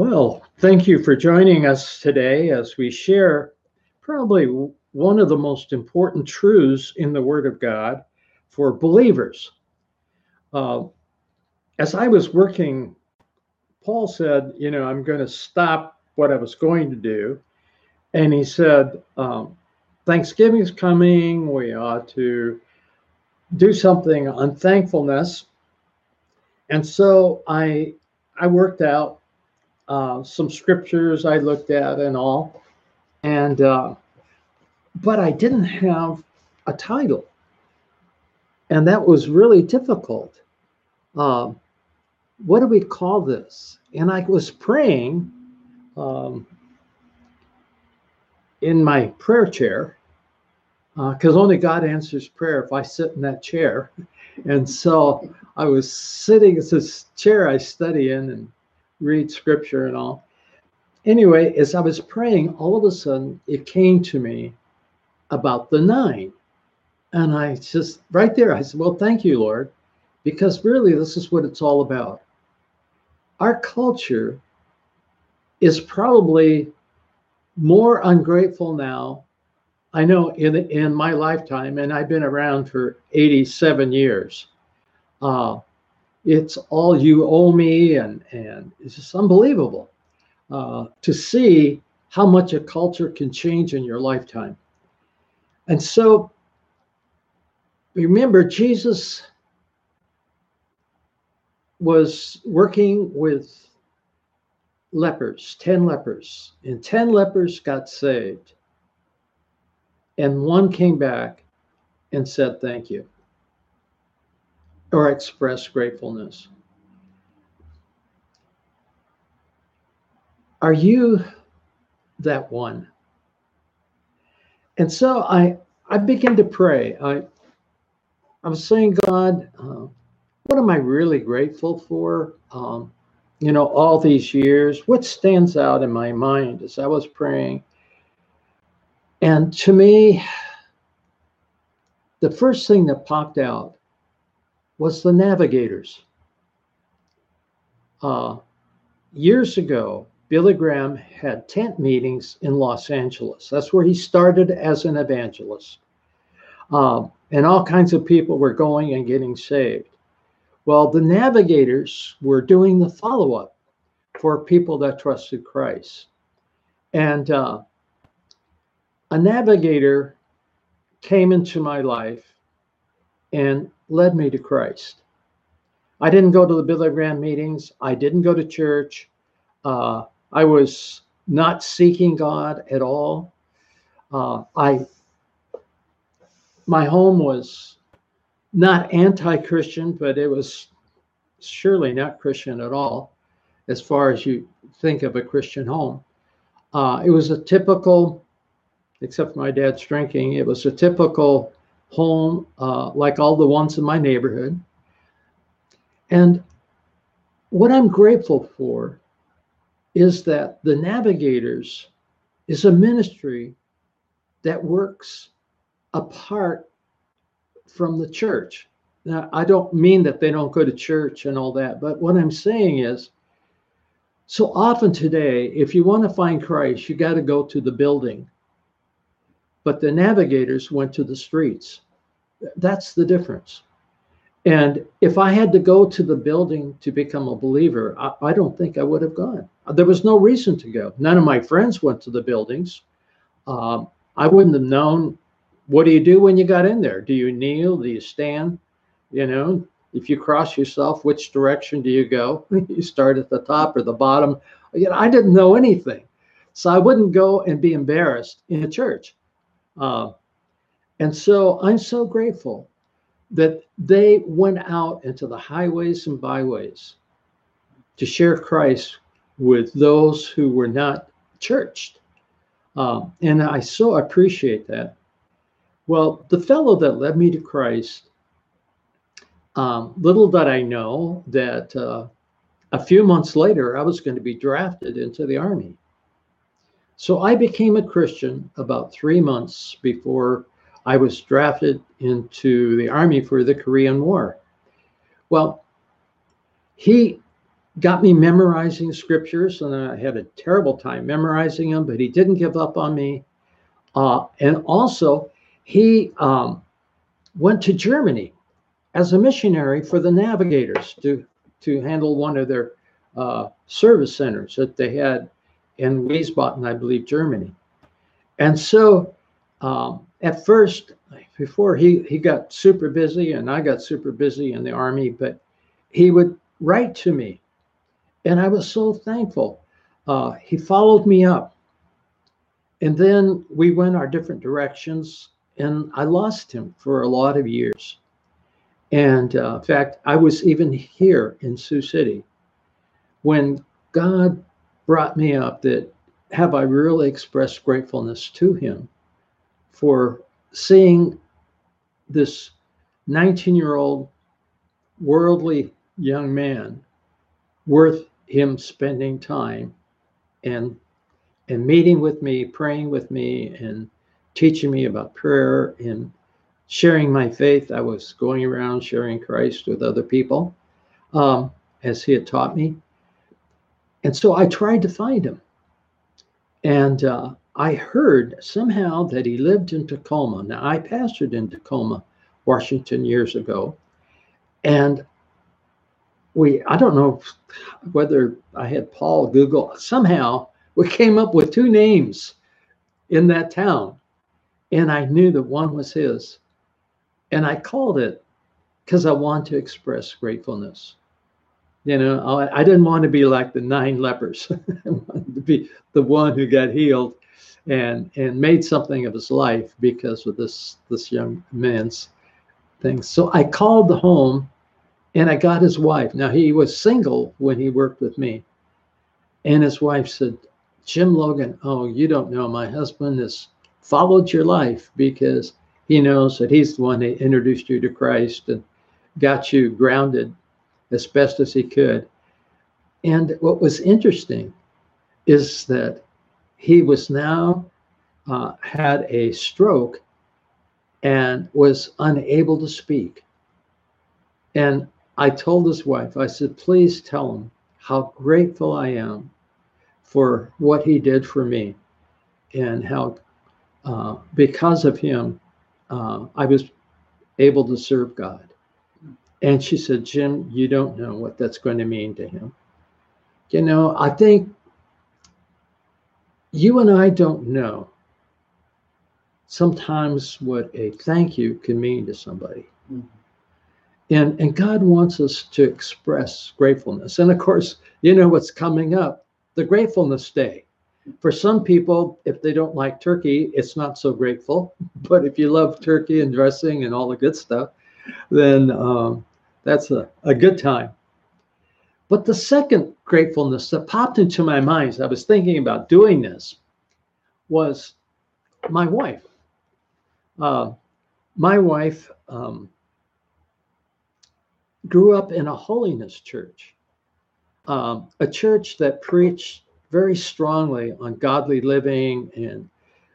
Well, thank you for joining us today as we share probably one of the most important truths in the Word of God for believers. Uh, as I was working, Paul said, You know, I'm going to stop what I was going to do. And he said, um, Thanksgiving is coming. We ought to do something on thankfulness. And so I I worked out uh, some scriptures I looked at and all, and uh, but I didn't have a title, and that was really difficult. Uh, what do we call this? And I was praying um, in my prayer chair because uh, only God answers prayer if I sit in that chair. And so I was sitting, it's this chair I study in and read scripture and all. Anyway, as I was praying, all of a sudden it came to me about the nine. And I just, right there, I said, Well, thank you, Lord, because really this is what it's all about. Our culture is probably more ungrateful now. I know in, in my lifetime, and I've been around for 87 years. Uh, it's all you owe me, and and it's just unbelievable uh, to see how much a culture can change in your lifetime. And so, remember, Jesus was working with lepers, 10 lepers, and 10 lepers got saved. And one came back and said, Thank you or express gratefulness. Are you that one? And so I I begin to pray. I I was saying, God, uh, what am I really grateful for? Um, you know, all these years, what stands out in my mind as I was praying? And to me, the first thing that popped out was the Navigators. Uh, years ago, Billy Graham had tent meetings in Los Angeles. That's where he started as an evangelist. Uh, and all kinds of people were going and getting saved. Well, the Navigators were doing the follow up for people that trusted Christ. And uh, a navigator came into my life and led me to Christ. I didn't go to the Billy Graham meetings. I didn't go to church. Uh, I was not seeking God at all. Uh, I my home was not anti-Christian, but it was surely not Christian at all, as far as you think of a Christian home. Uh, it was a typical, except my dad's drinking, it was a typical home uh, like all the ones in my neighborhood. And what I'm grateful for is that the Navigators is a ministry that works apart from the church. Now, I don't mean that they don't go to church and all that, but what I'm saying is so often today, if you want to find Christ, you got to go to the building but the navigators went to the streets. That's the difference. And if I had to go to the building to become a believer, I, I, don't think I would have gone. There was no reason to go. None of my friends went to the buildings. Um, I wouldn't have known what do you do when you got in there? Do you kneel? Do you stand? You know, if you cross yourself, which direction do you go? you start at the top or the bottom. You know, I didn't know anything. So I wouldn't go and be embarrassed in a church. Uh, and so I'm so grateful that they went out into the highways and byways to share Christ with those who were not churched. Um, and I so appreciate that. Well, the fellow that led me to Christ, um, little did I know that uh, a few months later I was going to be drafted into the army. So I became a Christian about three months before I was drafted into the army for the Korean War. Well, he got me memorizing scriptures, and I had a terrible time memorizing them, but he didn't give up on me. Uh, and also, he um, went to Germany as a missionary for the navigators to, to handle one of their uh, service centers that they had in Wiesbaden, I believe, Germany. And so um, at first, before he, he got super busy and I got super busy in the army, but he would write to me. And I was so thankful. Uh, he followed me up. And then we went our different directions, and I lost him for a lot of years. And uh, in fact, I was even here in Sioux City when God brought me up that have I really expressed gratefulness to him for seeing this 19 year old worldly young man worth him spending time and and meeting with me praying with me and teaching me about prayer and sharing my faith. I was going around sharing christ with other people um, as he had taught me and so i tried to find him and uh, I heard somehow that he lived in Tacoma. Now, I pastored in Tacoma, Washington, years ago. And we, I don't know whether I had Paul Google, somehow we came up with two names in that town. And I knew that one was his. And I called it because I want to express gratefulness. You know, I, didn't want to be like the nine lepers. I wanted to be the one who got healed and and made something of his life because of this this young man's thing. So I called the home and I got his wife. Now he was single when he worked with me. And his wife said, Jim Logan, oh, you don't know. My husband has followed your life because he knows that he's the one that introduced you to Christ and got you grounded as best as he could. And what was interesting is that he was now uh, had a stroke and was unable to speak. And I told his wife, I said, please tell him how grateful I am for what he did for me and how, uh, because of him, uh, I was able to serve God. And she said, Jim, you don't know what that's going to mean to him. You know, I think you and I don't know sometimes what a thank you can mean to somebody. Mm-hmm. And, and God wants us to express gratefulness. And of course, you know what's coming up the Gratefulness Day. For some people, if they don't like turkey, it's not so grateful. But if you love turkey and dressing and all the good stuff, then um, that's a, a good time. But the second gratefulness that popped into my mind as I was thinking about doing this was my wife. Uh, my wife um, grew up in a holiness church, um, a church that preached very strongly on godly living and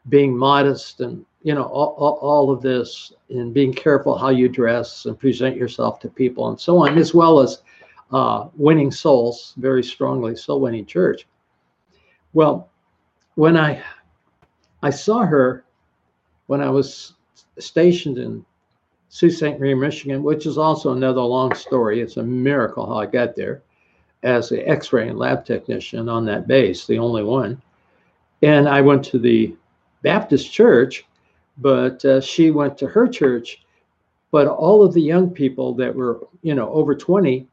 being modest and you know all, all, of this and being careful how you dress and present yourself to people and so on as well as uh, winning souls very strongly, soul winning church. Well, when I I saw her when I was stationed in Sault Ste. Marie, Michigan, which is also another long story. It's a miracle how I got there as an X-ray and lab technician on that base, the only one. And I went to the Baptist church, but uh, she went to her church. But all of the young people that were, you know, over 20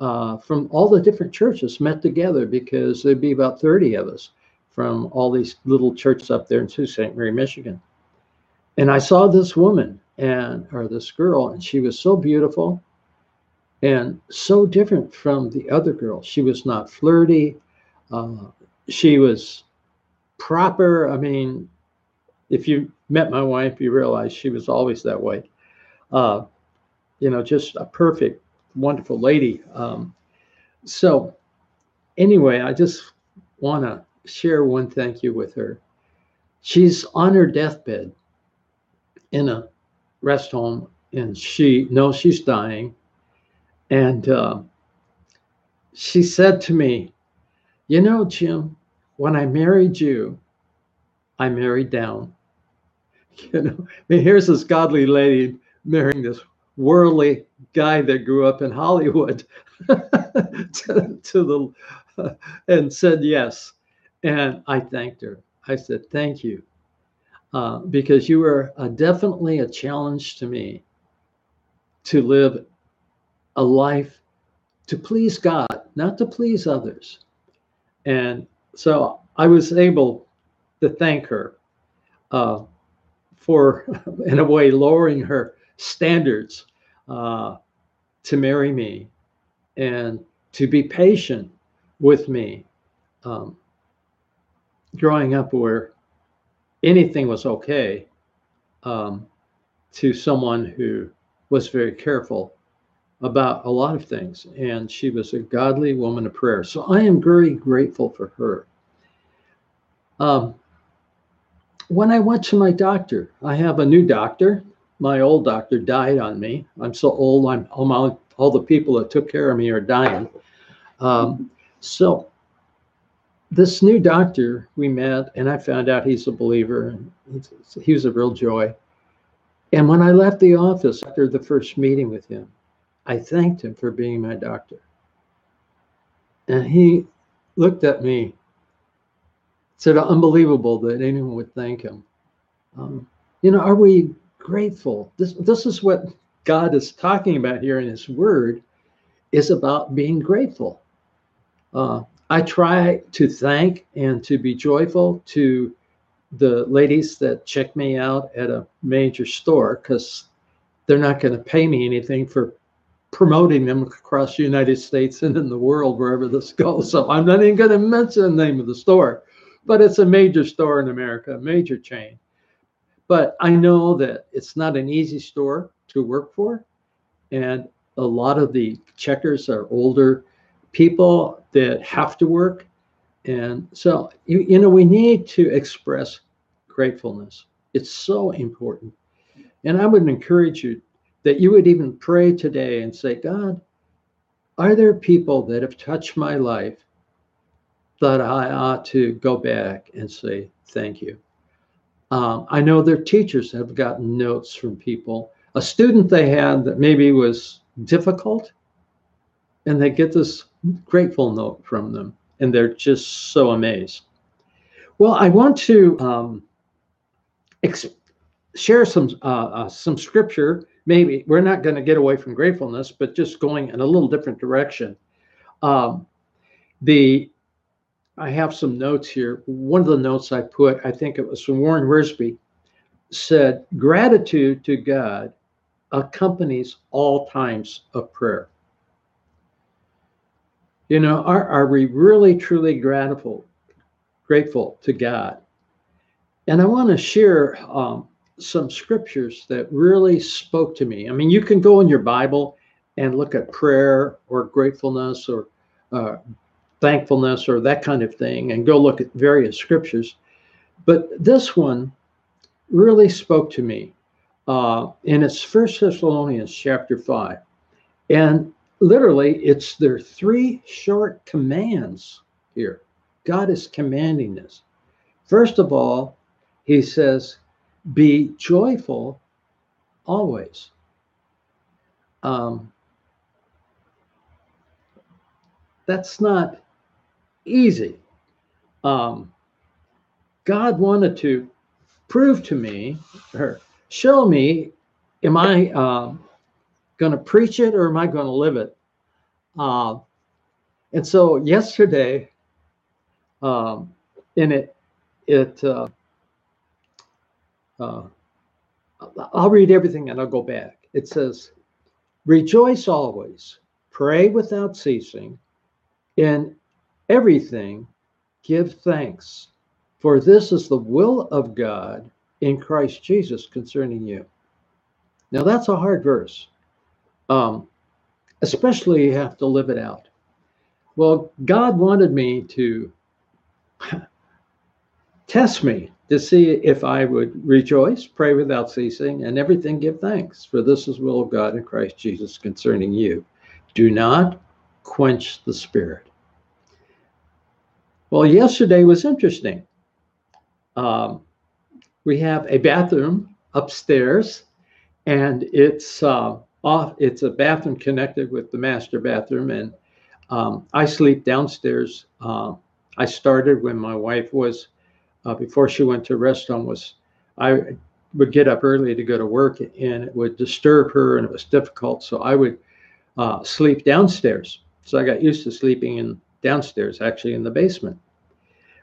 uh, from all the different churches met together because there'd be about 30 of us from all these little churches up there in Sault Ste. Michigan. And I saw this woman and or this girl, and she was so beautiful and so different from the other girls. She was not flirty. Uh, she was proper. I mean, if you met my wife, you realize she was always that way. Uh, you know, just a perfect wonderful lady. Um, so, anyway, I just want to share one thank you with her. She's on her deathbed in a rest home, and she knows she's dying. And uh, she said to me, You know, Jim, when I married you, I married down. You know, I mean, here's this godly lady marrying this worldly guy that grew up in Hollywood to, to, the uh, and said yes. And I thanked her. I said, Thank you. Uh, because you were uh, definitely a challenge to me to live a life to please God, not to please others. And so I was able to thank her uh, for, in a way, lowering her standards uh, to marry me and to be patient with me. Um, growing up where anything was okay um, to someone who was very careful about a lot of things. And she was a godly woman of prayer. So I am very grateful for her. Um, when I went to my doctor, I have a new doctor. My old doctor died on me. I'm so old. I'm all, all the people that took care of me are dying. Um, so this new doctor we met, and I found out he's a believer. And he was a real joy. And when I left the office after the first meeting with him, I thanked him for being my doctor. And he looked at me, said, unbelievable that anyone would thank him. Um, you know, are we grateful? This, this is what God is talking about here in his word is about being grateful. Uh, I try to thank and to be joyful to the ladies that check me out at a major store because they're not going to pay me anything for promoting them across the United States and in the world, wherever this goes. So I'm not even going to mention the name of the store, but it's a major store in America, a major chain. But I know that it's not an easy store to work for. And a lot of the checkers are older people that have to work. And so, you, you know, we need to express gratefulness. It's so important. And I would encourage you that you would even pray today and say, God, are there people that have touched my life that I ought to go back and say thank you? Um, I know their teachers have gotten notes from people. A student they had that maybe was difficult, and they get this grateful note from them, and they're just so amazed. Well, I want to um, share some uh, uh, some scripture maybe we're not going to get away from gratefulness, but just going in a little different direction. Um, the I have some notes here. One of the notes I put, I think it was from Warren Wiersbe, said gratitude to God accompanies all times of prayer. You know, are, are we really truly grateful, grateful to God? And I want to share um, some scriptures that really spoke to me. I mean, you can go in your Bible and look at prayer or gratefulness or uh, thankfulness or that kind of thing and go look at various scriptures. But this one really spoke to me. Uh, and it's First Thessalonians chapter 5. And literally, it's their three short commands here. God is commanding this. First of all, he says, be joyful always. Um, that's not easy. Um, God wanted to prove to me or show me am I um, going to preach it or am I going to live it? Uh, and so yesterday, um, in it, it uh, uh, I'll read everything and I'll go back. It says, Rejoice always, pray without ceasing, in everything give thanks, for this is the will of God in Christ Jesus concerning you. Now, that's a hard verse, um, especially you have to live it out. Well, God wanted me to test me to see if I would rejoice, pray without ceasing, and everything give thanks, for this is will of God in Christ Jesus concerning you. Do not quench the spirit. Well, yesterday was interesting. Um, we have a bathroom upstairs, and it's uh, off. It's a bathroom connected with the master bathroom, and um, I sleep downstairs. Uh, I started when my wife was uh, before she went to rest home. Was I would get up early to go to work, and it would disturb her, and it was difficult. So I would uh, sleep downstairs. So I got used to sleeping in downstairs, actually in the basement.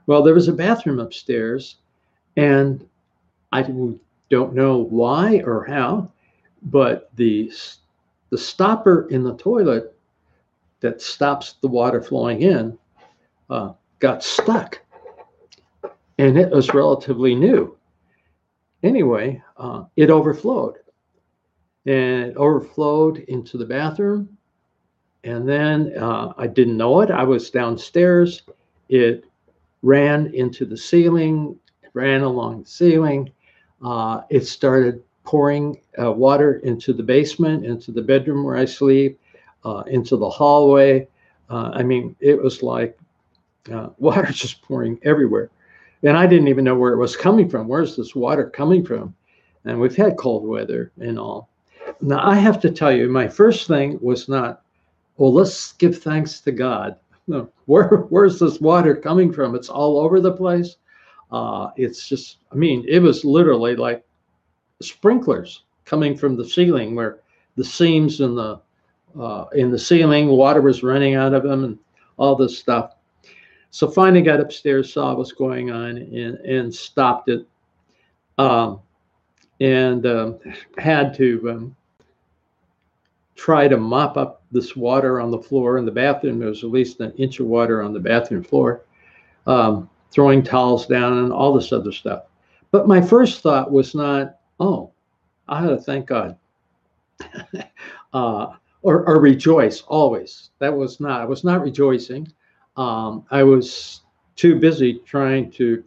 Well, there was a bathroom upstairs, and I don't know why or how, but the the stopper in the toilet that stops the water flowing in uh, got stuck, and it was relatively new. Anyway, uh, it overflowed, and it overflowed into the bathroom, and then uh, I didn't know it. I was downstairs. It ran into the ceiling, ran along the ceiling. Uh, it started pouring uh, water into the basement, into the bedroom where I sleep, uh, into the hallway. Uh, I mean, it was like uh, water just pouring everywhere. And I didn't even know where it was coming from. Where's this water coming from? And we've had cold weather and all. Now, I have to tell you, my first thing was not, well, let's give thanks to God. Where, where's this water coming from? It's all over the place. Uh, it's just, I mean, it was literally like sprinklers coming from the ceiling where the seams in the uh, in the ceiling, water was running out of them and all this stuff. So finally got upstairs, saw what's going on and, and stopped it. Um, and um, had to um, try to mop up this water on the floor in the bathroom. There was at least an inch of water on the bathroom floor, um, throwing towels down and all this other stuff. But my first thought was not, oh, I had to thank God. uh, or, or, rejoice always. That was not, I was not rejoicing. Um, I was too busy trying to,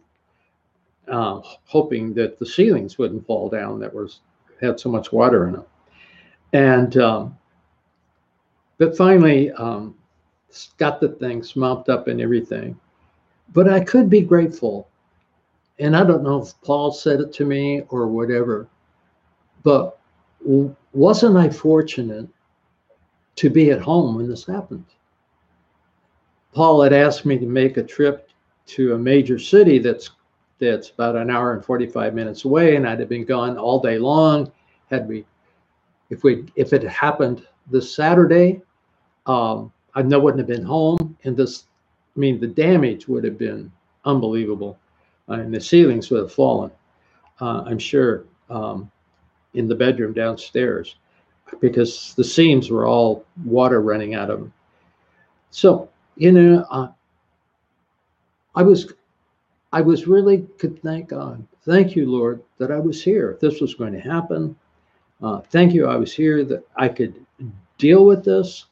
uh, hoping that the ceilings wouldn't fall down that was had so much water in them. And um, but finally, um, got the things mopped up and everything. But I could be grateful. And I don't know if Paul said it to me or whatever, but wasn't I fortunate to be at home when this happened? Paul had asked me to make a trip to a major city that's that's about an hour and 45 minutes away, and I'd have been gone all day long. Had we, if we, if it happened this Saturday, um, I know wouldn't have been home, and this, I mean, the damage would have been unbelievable, uh, and the ceilings would have fallen. Uh, I'm sure um, in the bedroom downstairs because the seams were all water running out of them. So you know, uh, I was, I was really could thank God. Thank you, Lord, that I was here. This was going to happen, uh, thank you. I was here that I could deal with this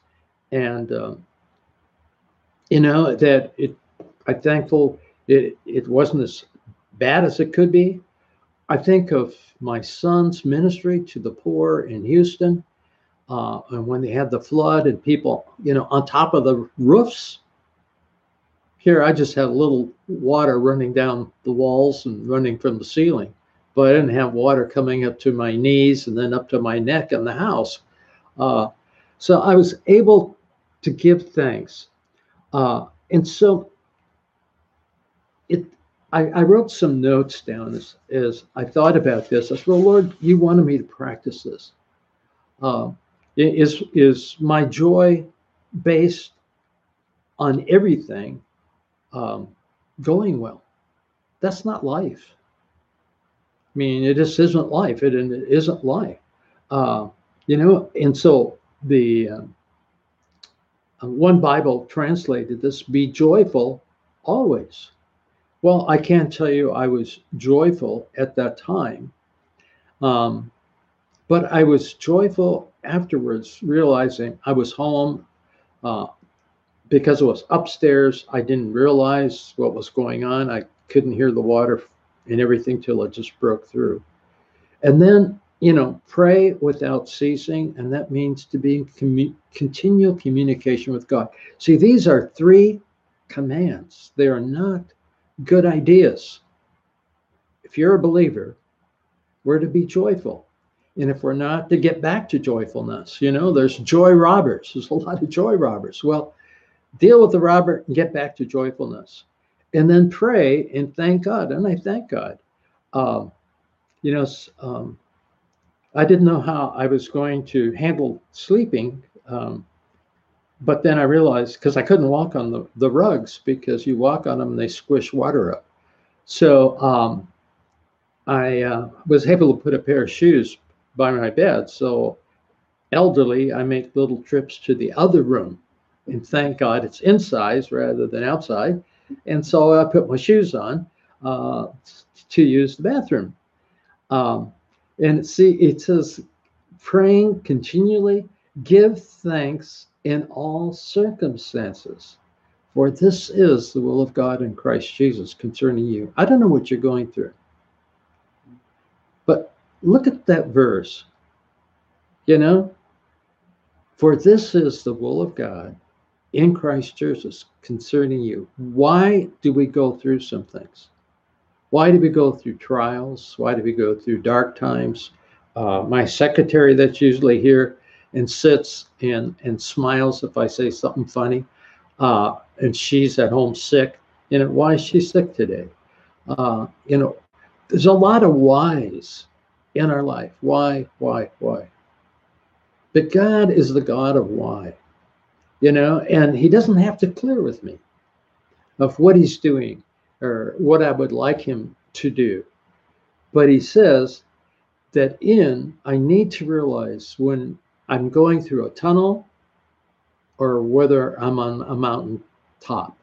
and um, you know that it i'm thankful it it wasn't as bad as it could be. I think of my son's ministry to the poor in houston uh, and when they had the flood and people you know on top of the roofs. Here i just had a little water running down the walls and running from the ceiling but i didn't have water coming up to my knees and then up to my neck in the house. Uh, so I was able to give thanks. Uh, and so it, I, I, wrote some notes down as, as I thought about this. I said, well, Lord, you wanted me to practice this. Uh, is, is my joy based on everything um, going well? That's not life. I mean, it just isn't life. It, isn't life. Uh, you know, and so the um, uh, one Bible translated this be joyful always. Well, I can't tell you I was joyful at that time, um, but I was joyful afterwards, realizing I was home. Uh, because it was upstairs, I didn't realize what was going on. I couldn't hear the water and everything till it just broke through. And then you know, pray without ceasing, and that means to be in commu- continual communication with God. See, these are three commands. They are not good ideas. If you're a believer, we're to be joyful. And if we're not, to get back to joyfulness. You know, there's joy robbers. There's a lot of joy robbers. Well, deal with the robber and get back to joyfulness. And then pray and thank God. And I thank God. Um, you know, um, I didn't know how I was going to handle sleeping. Um, but then I realized because I couldn't walk on the, the rugs because you walk on them and they squish water up. So um, I uh, was able to put a pair of shoes by my bed. So elderly, I make little trips to the other room. And thank God it's inside rather than outside. And so I put my shoes on uh, to use the bathroom. Um, and see, it says praying continually, give thanks in all circumstances. For this is the will of God in Christ Jesus concerning you. I don't know what you're going through. But look at that verse. You know, for this is the will of God in Christ Jesus concerning you. Why do we go through some things? Why do we go through trials? Why do we go through dark times? Uh, my secretary that's usually here and sits and, and smiles if I say something funny, uh, and she's at home sick. You know, why is she sick today? Uh, you know, there's a lot of whys in our life. Why, why, why? But God is the God of why, you know, and He doesn't have to clear with me of what He's doing or what I would like Him to do. But He says that in, I need to realize when I'm going through a tunnel or whether I'm on a mountain top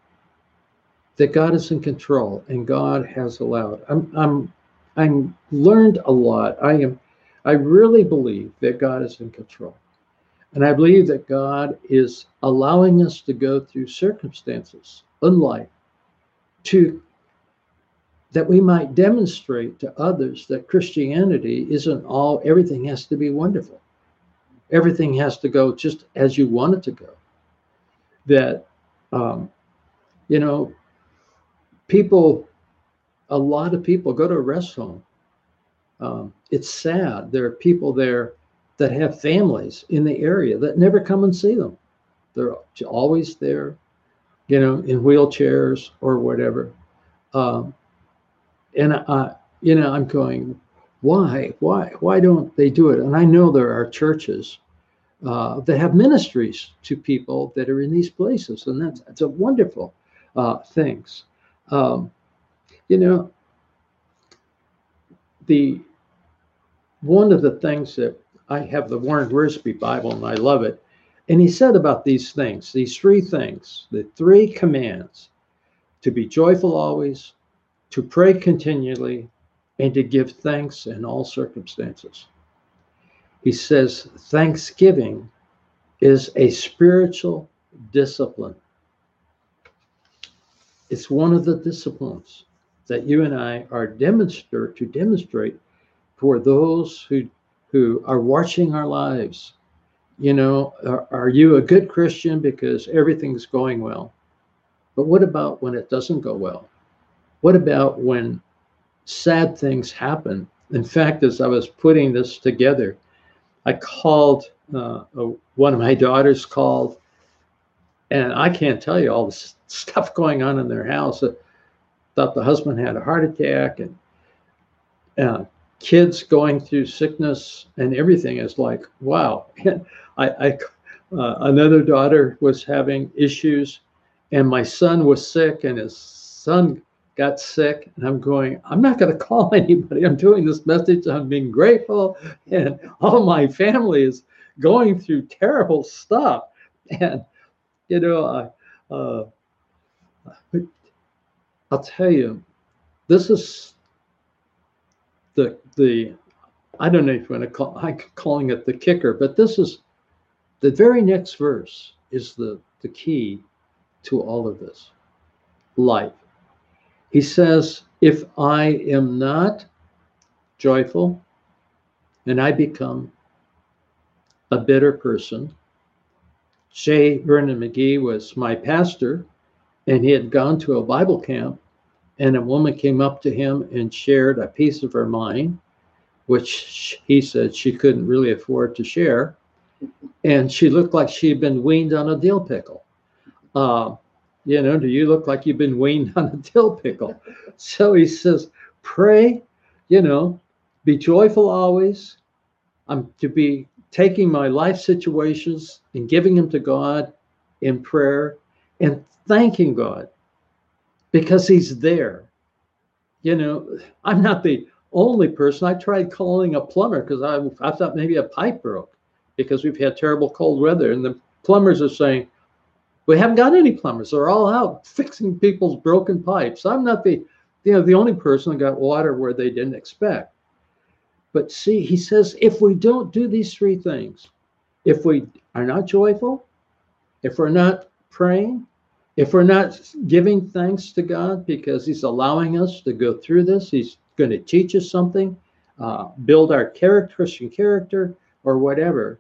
that God is in control and God has allowed. I'm I'm I'm learned a lot. I am I really believe that God is in control. And I believe that God is allowing us to go through circumstances in life to that we might demonstrate to others that Christianity isn't all everything has to be wonderful. Everything has to go just as you want it to go. That um, you know, people, a lot of people go to a rest home. Um, it's sad. There are people there that have families in the area that never come and see them. They're always there, you know, in wheelchairs or whatever. Um, and I, you know, I'm going, why, why, why don't they do it? And I know there are churches uh, that have ministries to people that are in these places, and that's that's a wonderful uh, things. Um, you know, the one of the things that I have the Warren Wiersbe Bible and I love it, and he said about these things, these three things, the three commands: to be joyful always, to pray continually, and to give thanks in all circumstances. He says thanksgiving is a spiritual discipline. It's one of the disciplines that you and I are demonstrate to demonstrate for those who who are watching our lives. You know, are, are you a good Christian because everything's going well? But what about when it doesn't go well? What about when sad things happen? In fact, as I was putting this together, I called uh, one of my daughters called, and I can't tell you all the stuff going on in their house. I thought the husband had a heart attack, and uh, kids going through sickness and everything is like wow. And I, I uh, another daughter was having issues, and my son was sick, and his son got sick and i'm going i'm not going to call anybody. I'm doing this message. I'm being grateful. And all my family is going through terrible stuff. And you know I, uh, i'll tell you this is the the i don't know if you want to call i'm calling it the kicker but this is the very next verse is the the key to all of this life he says, If I am not joyful, and I become a bitter person. J. Vernon McGee was my pastor, and he had gone to a Bible camp, and a woman came up to him and shared a piece of her mind, which he said she couldn't really afford to share. And she looked like she had been weaned on a dill pickle. Uh, you know, do you look like you've been weaned on a dill pickle? So he says, pray, you know, be joyful always. I'm to be taking my life situations and giving them to God in prayer and thanking God because He's there. You know, I'm not the only person. I tried calling a plumber because I, I thought maybe a pipe broke because we've had terrible cold weather. And the plumbers are saying, we haven't got any plumbers. They're all out fixing people's broken pipes. I'm not the, you know, the only person that got water where they didn't expect. But see, he says, if we don't do these three things, if we are not joyful, if we're not praying, if we're not giving thanks to God because He's allowing us to go through this, He's going to teach us something, uh, build our character, Christian character, or whatever.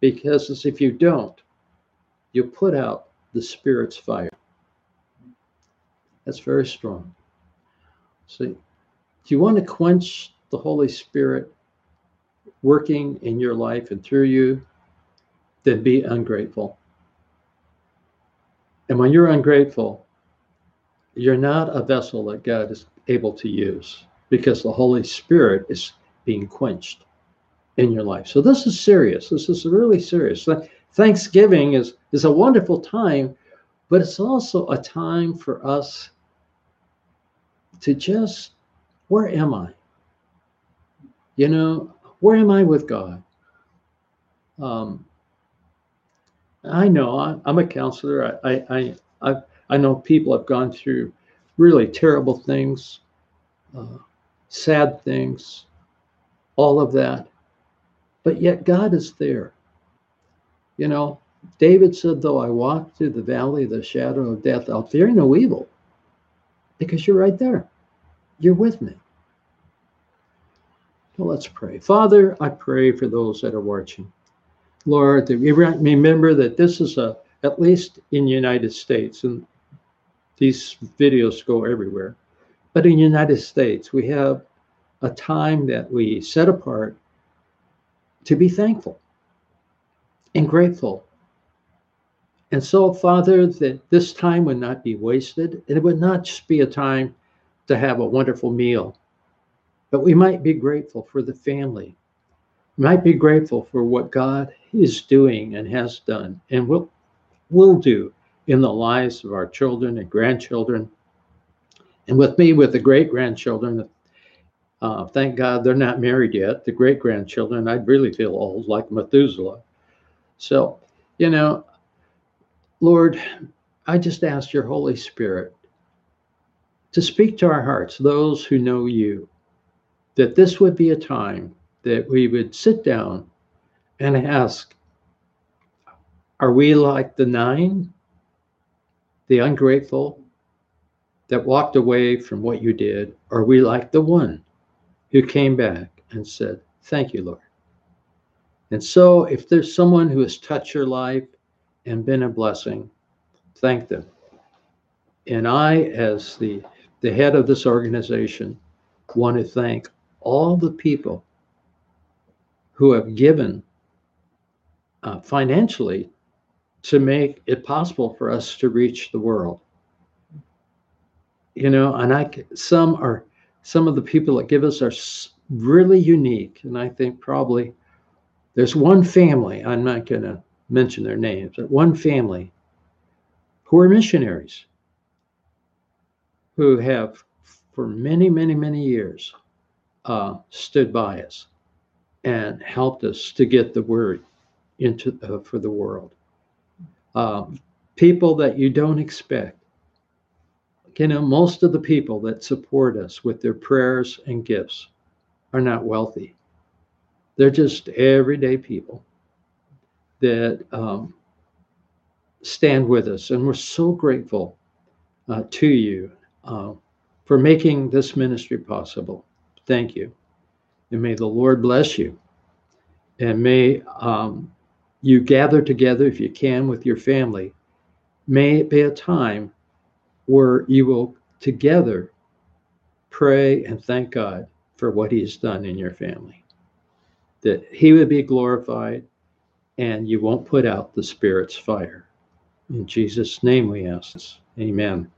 Because if you don't, you put out the Spirit's fire. That's very strong. See, do you want to quench the Holy Spirit working in your life and through you, then be ungrateful. And when you're ungrateful, you're not a vessel that God is able to use because the Holy Spirit is being quenched in your life. So this is serious. This is really serious. Thanksgiving is, is a wonderful time, but it's also a time for us to just, where am I? You know, where am I with God? Um, I know I, am a counselor. I, I, I, I know people have gone through really terrible things, uh, sad things, all of that. But yet God is there. You know, David said, though I walk through the valley of the shadow of death, I'll fear no evil because you're right there. You're with me. Well, let's pray. Father, I pray for those that are watching. Lord, remember that this is a, at least in United States, and these videos go everywhere, but in United States, we have a time that we set apart to be thankful and grateful. And so, Father, that this time would not be wasted, and it would not just be a time to have a wonderful meal, but we might be grateful for the family. We might be grateful for what God is doing and has done and will will do in the lives of our children and grandchildren. And with me, with the great grandchildren, uh, thank God they're not married yet. The great grandchildren, I'd really feel old like Methuselah. So, you know, Lord, I just ask your Holy Spirit to speak to our hearts, those who know you, that this would be a time that we would sit down and ask Are we like the nine, the ungrateful that walked away from what you did? Are we like the one who came back and said, Thank you, Lord? And so, if there's someone who has touched your life and been a blessing, thank them. And I, as the, the head of this organization, want to thank all the people who have given uh, financially to make it possible for us to reach the world. You know, and I some are some of the people that give us are really unique, and I think probably there's one family. I'm not going to mention their names, but one family who are missionaries who have for many, many, many years uh, stood by us and helped us to get the word into uh, for the world. Um, people that you don't expect. You know, most of the people that support us with their prayers and gifts are not wealthy. They're just everyday people that um, stand with us, and we're so grateful uh, to you uh, for making this ministry possible. Thank you. And may the Lord bless you And may um, you gather together, if you can, with your family. May it be a time where you will together pray and thank God for what He has done in your family. That He would be glorified and you won't put out the Spirit's fire. In Jesus' name we ask. Amen.